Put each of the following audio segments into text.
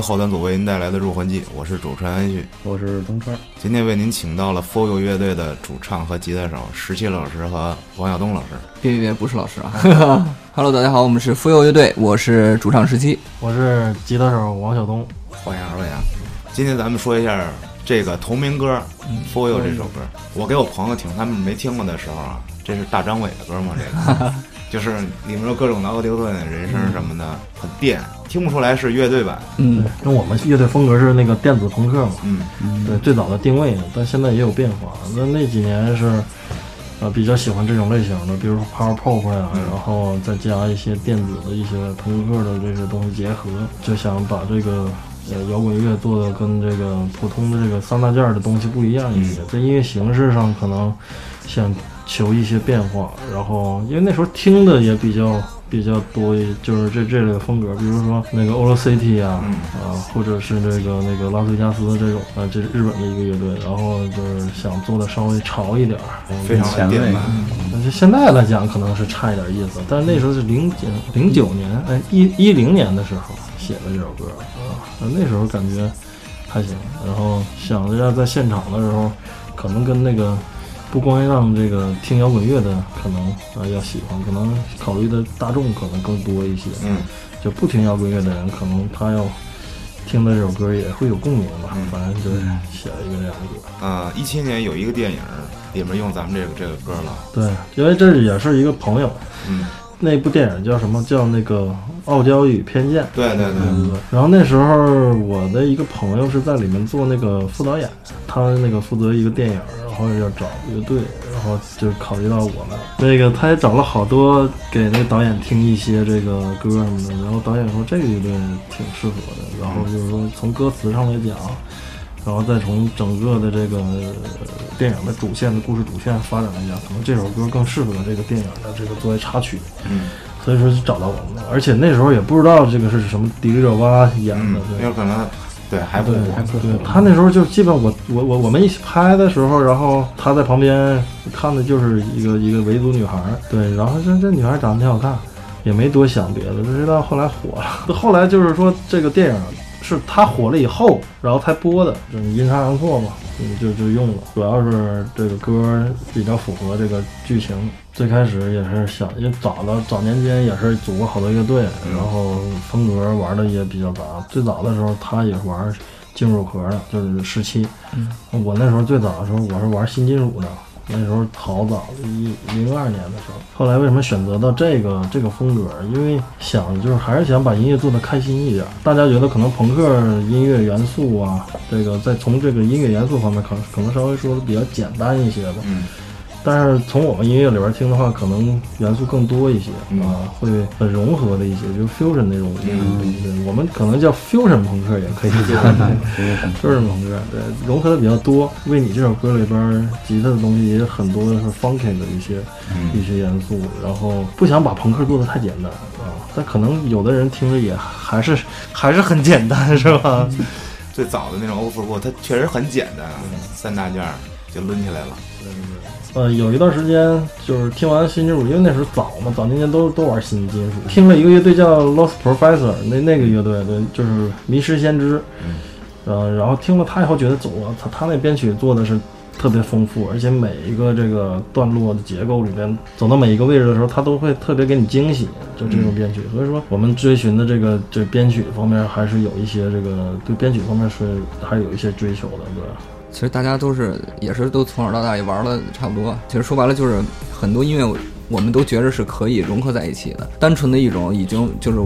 后端组为您带来的《入魂记》，我是主持人安旭。我是东川，今天为您请到了 f o u 乐队的主唱和吉他手石七老师和王晓东老师。别别别，不是老师啊！Hello，大家好，我们是 f o u 乐队，我是主唱十七。我是吉他手王晓东。欢迎二位啊！今天咱们说一下这个同名歌《f o u 这首歌。我给我朋友听，他们没听过的时候啊，这是大张伟的歌吗？这个 就是里面有各种挠个丢顿、人声什么的，很电，听不出来是乐队版。嗯，跟我们乐队风格是那个电子朋克嘛，嗯，对，最早的定位，但现在也有变化。那那几年是，呃，比较喜欢这种类型的，比如说 power pop 呀、嗯。然后再加一些电子的一些朋克的这些东西结合，就想把这个呃摇滚乐做的跟这个普通的这个三大件儿的东西不一样一些，在音乐形式上可能想求一些变化。然后因为那时候听的也比较比较多，就是这这类的风格，比如说那个 o l o City 啊，嗯啊，或者是这个那个拉斯维加斯这种，啊，这是日本的一个乐队，然后就是想做的稍微潮一点儿，非常的电版。但是现在来讲可能是差一点意思，但是那时候是零九零九年，哎一一零年的时候写的这首歌啊，那时候感觉还行，然后想着要在现场的时候，可能跟那个不光让这个听摇滚乐的可能啊要喜欢，可能考虑的大众可能更多一些，嗯，就不听摇滚乐的人，可能他要听的这首歌也会有共鸣吧，嗯反正就是写了一个这样的歌。呃，一七年有一个电影里面用咱们这个这个歌了。对，因为这也是一个朋友，嗯，那部电影叫什么？叫那个《傲娇与偏见》。对对对，对对。然后那时候我的一个朋友是在里面做那个副导演，他那个负责一个电影，然后要找乐队，然后就考虑到我们。那个他也找了好多给那个导演听一些这个歌什么的，然后导演说这个乐队挺适合的，然后就是说从歌词上来讲。然后再从整个的这个呃电影的主线的故事主线发展来讲，可能这首歌更适合这个电影的这个作为插曲。嗯所以说就找到我们了，而且那时候也不知道这个是什么迪丽热巴演的，有可能对还不对火。对，他那时候就基本我我我我们一起拍的时候，然后他在旁边看的就是一个一个维族女孩儿，对，然后这这女孩长得挺好看，也没多想别的，不知道后来火了，后来就是说这个电影是他火了以后，然后才播的，就是阴差阳错嘛，嗯就就用了，主要是这个歌比较符合这个剧情。最开始也是想，因为早的早年间也是组过好多乐队，然后风格玩的也比较杂。最早的时候他也是玩金属盒的，就是十七。嗯，我那时候最早的时候我是玩新金属的，那时候好早，一零二年的时候。后来为什么选择到这个这个风格？因为想就是还是想把音乐做得开心一点。大家觉得可能朋克音乐元素啊，这个在从这个音乐元素方面可能可能稍微说的比较简单一些吧。嗯但是从我们音乐里边听的话，可能元素更多一些、嗯啊，会很融合的一些，就是 fusion 那种。嗯对，我们可能叫 fusion 朋克也可以 叫 fusion 朋克，对，融合的比较多。为你这首歌里边吉他的东西也有很多是 funky 的一些、嗯一些元素，然后不想把朋克做的太简单啊，但可能有的人听着也还是还是很简单，是吧？最早的那种欧服裤，它确实很简单，啊三大件抡起来了。呃，有一段时间就是听完新金属，因为那时候早嘛，早年间都都玩新金属。听了一个乐队叫 Lost Professor，那那个乐队对，就是迷失先知。嗯。呃，然后听了他以后，觉得走啊，他他那编曲做的是特别丰富，而且每一个这个段落的结构里边，走到每一个位置的时候，他都会特别给你惊喜，就这种编曲。所以说，我们追寻的这个这编曲方面，还是有一些这个对编曲方面是还是有一些追求的，对吧？其实大家都是也是都从小到大也玩的差不多。其实说白了就是很多音乐我们都觉着是可以融合在一起的，单纯的一种已经就是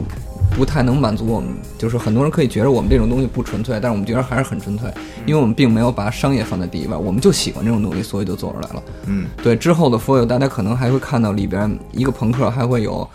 不太能满足我们。就是很多人可以觉得我们这种东西不纯粹，但是我们觉得还是很纯粹，因为我们并没有把商业放在第一位，我们就喜欢这种东西，所以就做出来了。嗯对之后的 f o l 大家可能还会看到里边一个朋克还会有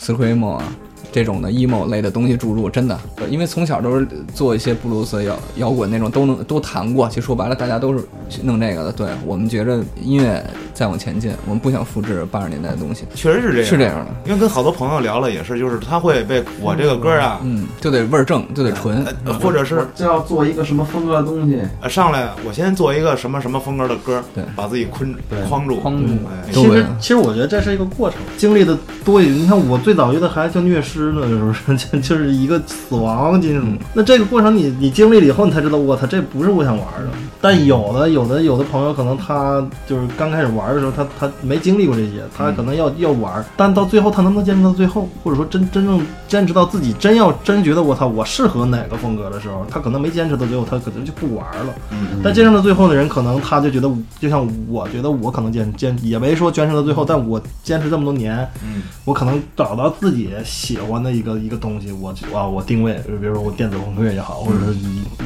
screamo 啊这种的 emo 类的东西注入，真的，因为从小都是做一些布鲁斯摇摇滚那种都能都弹过，其实说白了大家都是弄这个的。对我们觉着音乐再往前进，我们不想复制八十年代的东西，确实是这样，是这样的。因为跟好多朋友聊了也是，就是他会被我这个歌啊，嗯，就得味儿正，就得纯。呃或者是就要做一个什么风格的东西，呃上来我先做一个什么什么风格的歌，对把自己困框住，框住哎其实其实我觉得这是一个过程，经历的多一点。你看我最早觉得还叫虐尸，尸呢，是不是？就就是一个死亡金属。那这个过程你你经历了以后，你才知道，我操，这不是我想玩的。但有的有的有的朋友可能他就是刚开始玩的时候，他他没经历过这些，他可能要要玩，但到最后他能不能坚持到最后，或者说真真正坚持到自己真要真觉得我操我适合哪个风格的时候，他可能没坚持到最后，他可能就不玩了。嗯，但坚持到最后的人，可能他就觉得，就像我觉得我可能坚坚也没说坚持到最后，但我坚持这么多年，嗯，我可能找到自己喜欢的一个一个东西，我啊我定位，比如说我电子朋克也好，或者是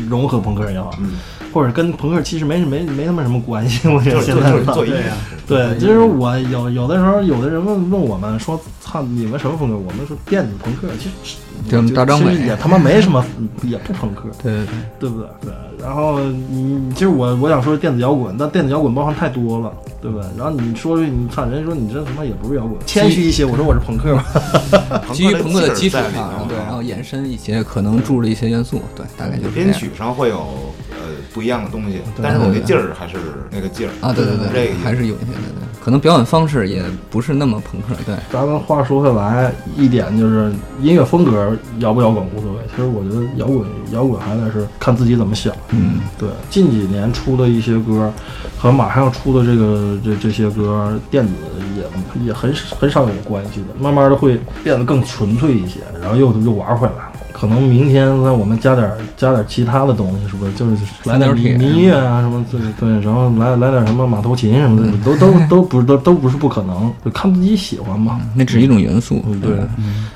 融合朋克也好，嗯。或者跟朋克其实没没没他妈什么关系，我觉得就是就现在做音乐，对，就是我有有的时候，有的人问问我们说：“操，你们什么风格？”我们说电子朋克，其实就大张伟其实也他妈没什么，也不朋克，对对对，对不对？对。然后你其实我我想说电子摇滚，但电子摇滚包含太多了，对不对？然后你说你看，人家说你这他妈也不是摇滚，谦虚一些，我说我是朋克嘛。基于朋克的基础上，对，然后延伸一些可能注入一些元素，对，大概就是编曲上会有呃不一样的东西，但是我那劲儿还是那个劲儿啊，对对对，这个还是有一些的，对，可能表演方式也不是那么朋克，对，咱们话说回来，一点就是音乐风格摇不摇滚无所谓，其实我觉得摇滚摇滚还得是看自己怎么想。嗯，对，近几年出的一些歌，和马上要出的这个这这些歌，电子也也很很少有关系的，慢慢的会变得更纯粹一些，然后又又玩回来了。可能明天那我们加点加点其他的东西，是不是？就是来点民民乐啊什么对对，然后来来点什么马头琴什么的，都都 都不是都都不是不可能，就看自己喜欢嘛。那只是一种元素，嗯，对，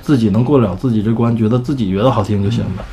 自己能过得了自己这关，觉得自己觉得好听就行了。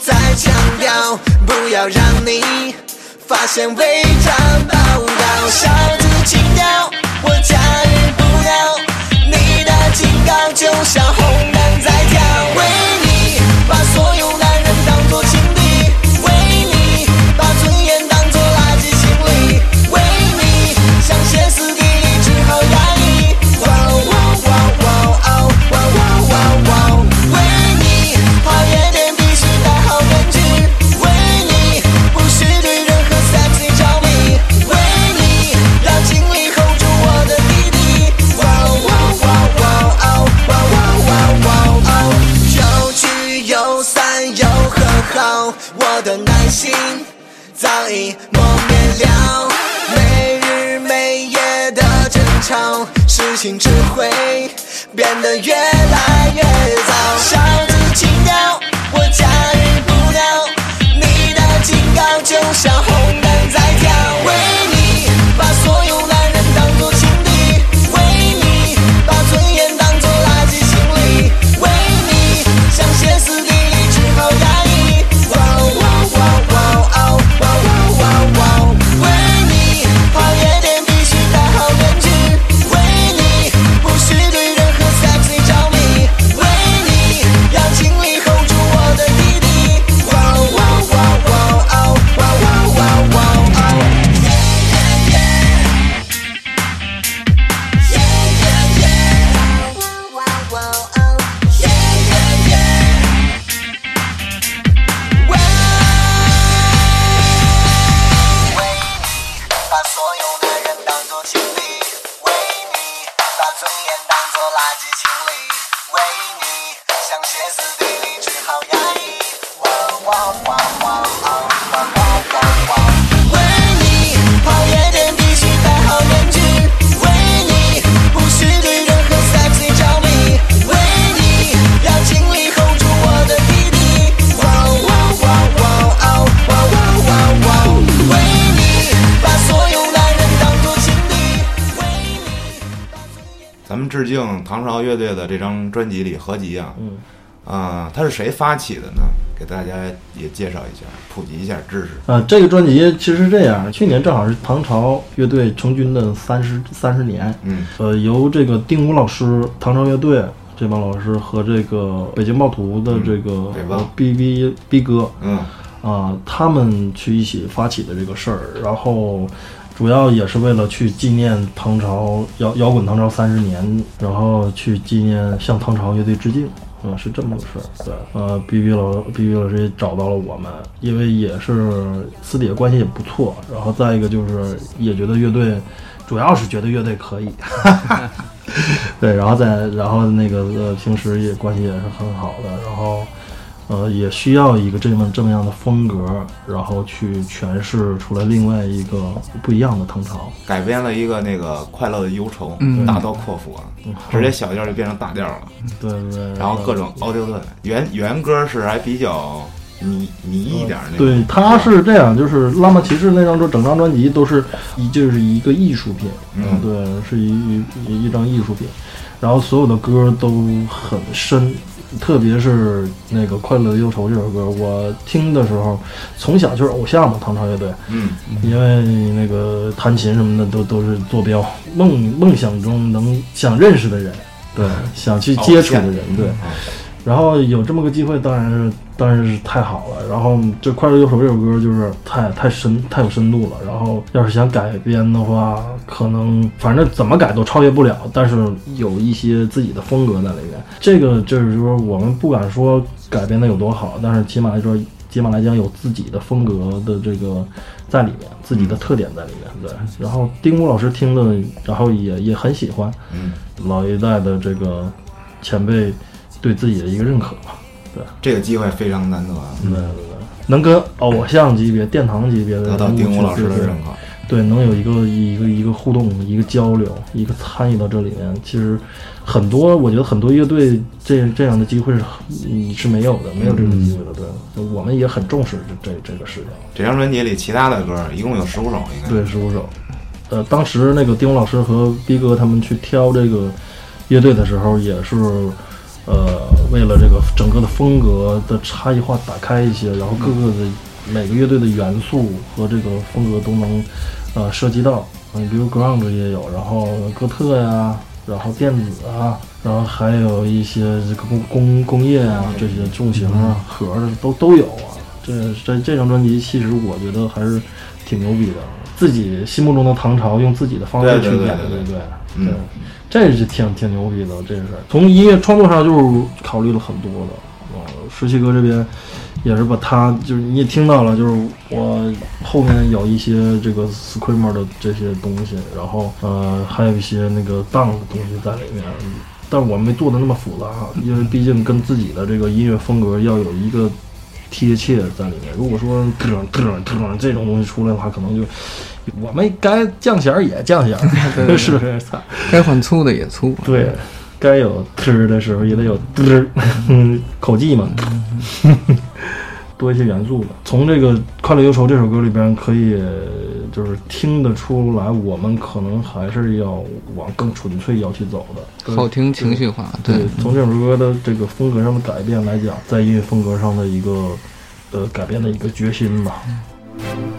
再强调，不要让你发现违章报道，小子轻佻，我驾驭不了，你的警告就像红灯在跳，为你把所有男人当作磨灭了。没日没夜的争吵，事情只会变得越来越糟。小子轻佻，我驾驭不了，你的警告就像致敬唐朝乐队的这张专辑里合集啊，嗯，啊，它是谁发起的呢？给大家也介绍一下，普及一下知识。呃，这个专辑其实是这样，去年正好是唐朝乐队成军的三十三十年，嗯。呃，由这个丁武老师、唐朝乐队这帮老师和这个北京暴徒的这个 B B B 哥嗯。啊、他们去一起发起的这个事儿，然后主要也是为了去纪念唐朝摇摇滚唐朝三十年，然后去纪念向唐朝乐队致敬。嗯、是这么个事儿，对，呃，B B 老 B B 老师也找到了我们，因为也是私底下关系也不错，然后再一个就是也觉得乐队，主要是觉得乐队可以，对，然后再然后那个呃，平时也关系也是很好的，然后呃，也需要一个这么这么样的风格，然后去诠释出来另外一个不一样的唐朝。改编了一个那个快乐的忧愁，嗯大刀阔斧啊，直接小调就变成大调了，对对对，然后各种奥丢顿，原原歌是还比较迷迷一点儿那种。对，他是这样，就是《浪漫骑士》那张专整张专辑都是一就是一个艺术品，嗯对，是一一一张艺术品，然后所有的歌都很深，特别是那个《快乐的忧愁》这首歌，我听的时候从小就是偶像嘛，唐朝乐队，嗯，因为那个弹琴什么的都都是坐标，梦梦想中能想认识的人，对，想去接触的人，对。然后有这么个机会，当然是当然是太好了。然后这《快乐右手》这首歌就是太太深太有深度了。然后要是想改编的话，可能反正怎么改都超越不了，但是有一些自己的风格在里面。这个就是说我们不敢说改编的有多好，但是起码来说，起码来讲有自己的风格的这个在里面，自己的特点在里面。对，然后丁武老师听的，然后也也很喜欢。嗯，老一代的这个前辈对自己的一个认可吧。对这个机会非常难得啊，对对对，能跟偶像级别、殿堂级别的得到丁武老师的对认可。对，能有一个一个一个互动、一个交流、一个参与到这里面，其实很多，我觉得很多乐队这这样的机会是嗯是没有的，没有这种机会的。对，我们也很重视这这这个事情。这张专辑里其他的歌一共有十五首，应该。对，十五首。呃，当时那个丁武老师和逼哥他们去挑这个乐队的时候，也是呃为了这个整个的风格的差异化打开一些，然后各个的每个乐队的元素和这个风格都能呃涉及到。嗯，比如 ground 也有，然后哥特呀，然后电子啊，然后还有一些这个工工工业啊，这些重型啊、盒儿的都都有啊。这这这张专辑其实我觉得还是挺牛逼的，自己心目中的唐朝用自己的方式去演，对对对对对，这是挺挺牛逼的，这是从音乐创作上就是考虑了很多的。呃，十七哥这边也是把他就是你也听到了，就是我后面有一些这个 screamer 的这些东西，然后呃还有一些那个 down 的东西在里面，但我没做的那么复杂，因为毕竟跟自己的这个音乐风格要有一个贴切在里面。如果说嘚嘚嘚这种东西出来的话，可能就我们该降弦也降弦儿，是不是？操 该换粗的也粗。对，该有嘚儿的时候也得有嘚儿，嗯 口技嘛，多一些元素的。从这个《快乐忧愁》这首歌里边，可以就是听得出来，我们可能还是要往更纯粹要去走的，好听情绪化，对，从这首歌的这个风格上的改变来讲，在音乐风格上的一个呃改变的一个决心吧。你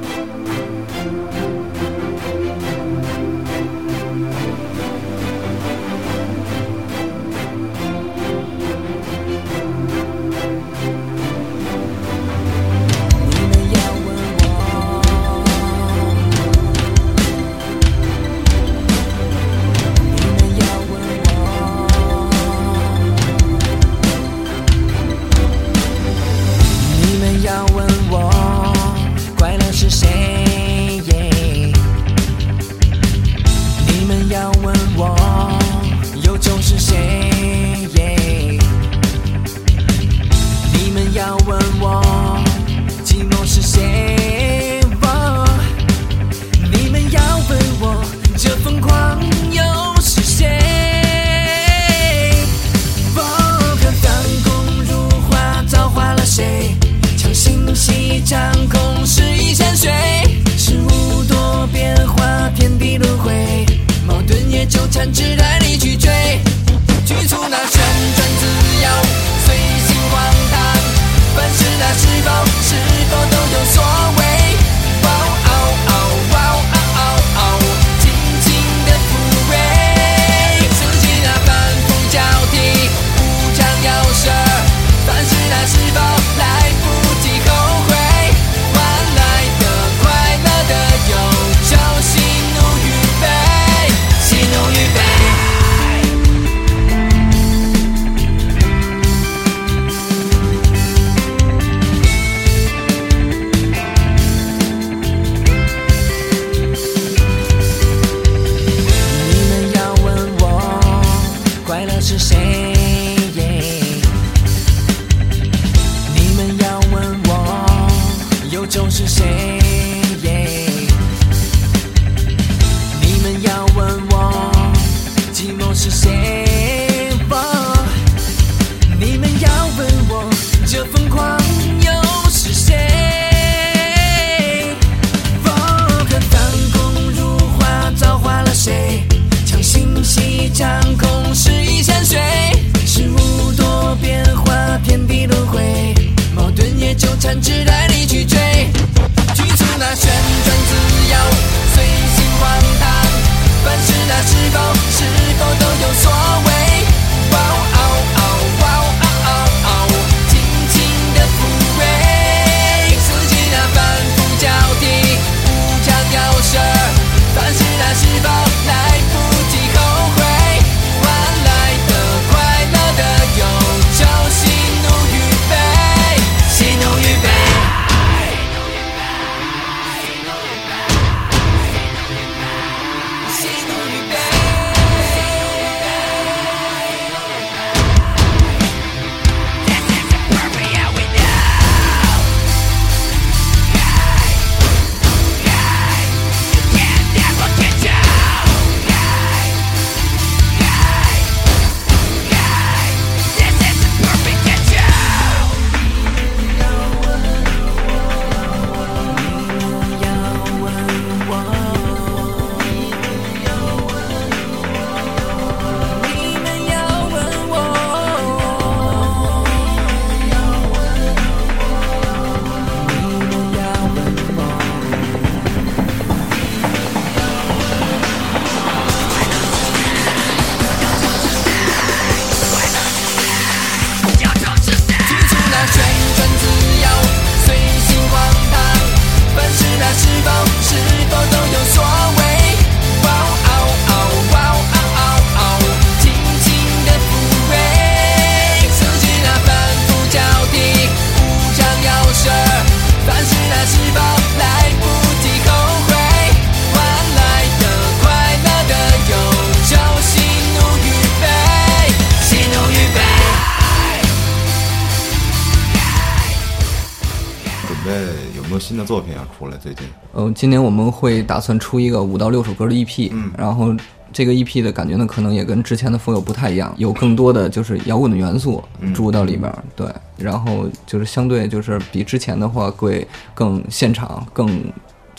新的作品要出来？最近呃，今年我们会打算出一个五到六首歌的 EP，、嗯然后这个 EP 的感觉呢，可能也跟之前的风友不太一样，有更多的就是摇滚的元素嗯注入到里边儿，对，然后就是相对就是比之前的话会更现场更。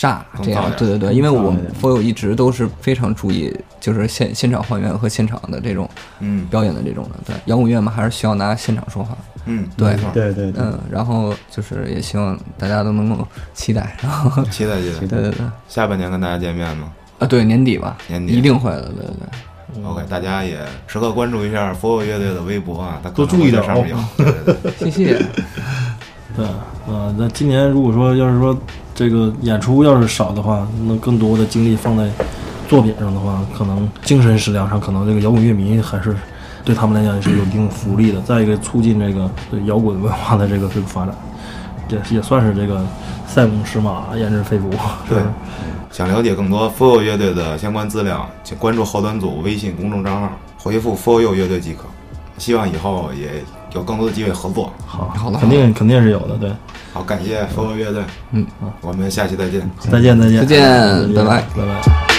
炸这样对对对，因为我们燥一直都是非常注意，就是现现场还原和现场的这种嗯表演的这种的，对，摇滚乐嘛，还是需要拿现场说话，嗯，对对对对，嗯，然后就是也希望大家都能够期待，然后期待期待。对对对，下半年跟大家见面吗啊，对，年底吧，年底一定会的，对对对。？OK，大家也时刻关注一下 f o 乐队的微博啊，他多注意点哦上面。对对对谢谢。对，呃，那今年如果说要是说这个演出要是少的话，那更多的精力放在作品上的话，可能精神食粮上，可能这个摇滚乐迷还是对他们来讲也是有一定福利的。再一个，促进这个对摇滚文化的这个这个发展，也也算是这个塞翁失马焉知非福，是不是？想了解更多 f o 乐队的相关资料，请关注后端组微信公众账号，回复 f o 乐队即可。希望以后也有更多的机会合作。好，好的肯定肯定是有的，对。好，感谢 f o 乐队，嗯，我们下期再见。再见，再见，再见拜拜拜拜。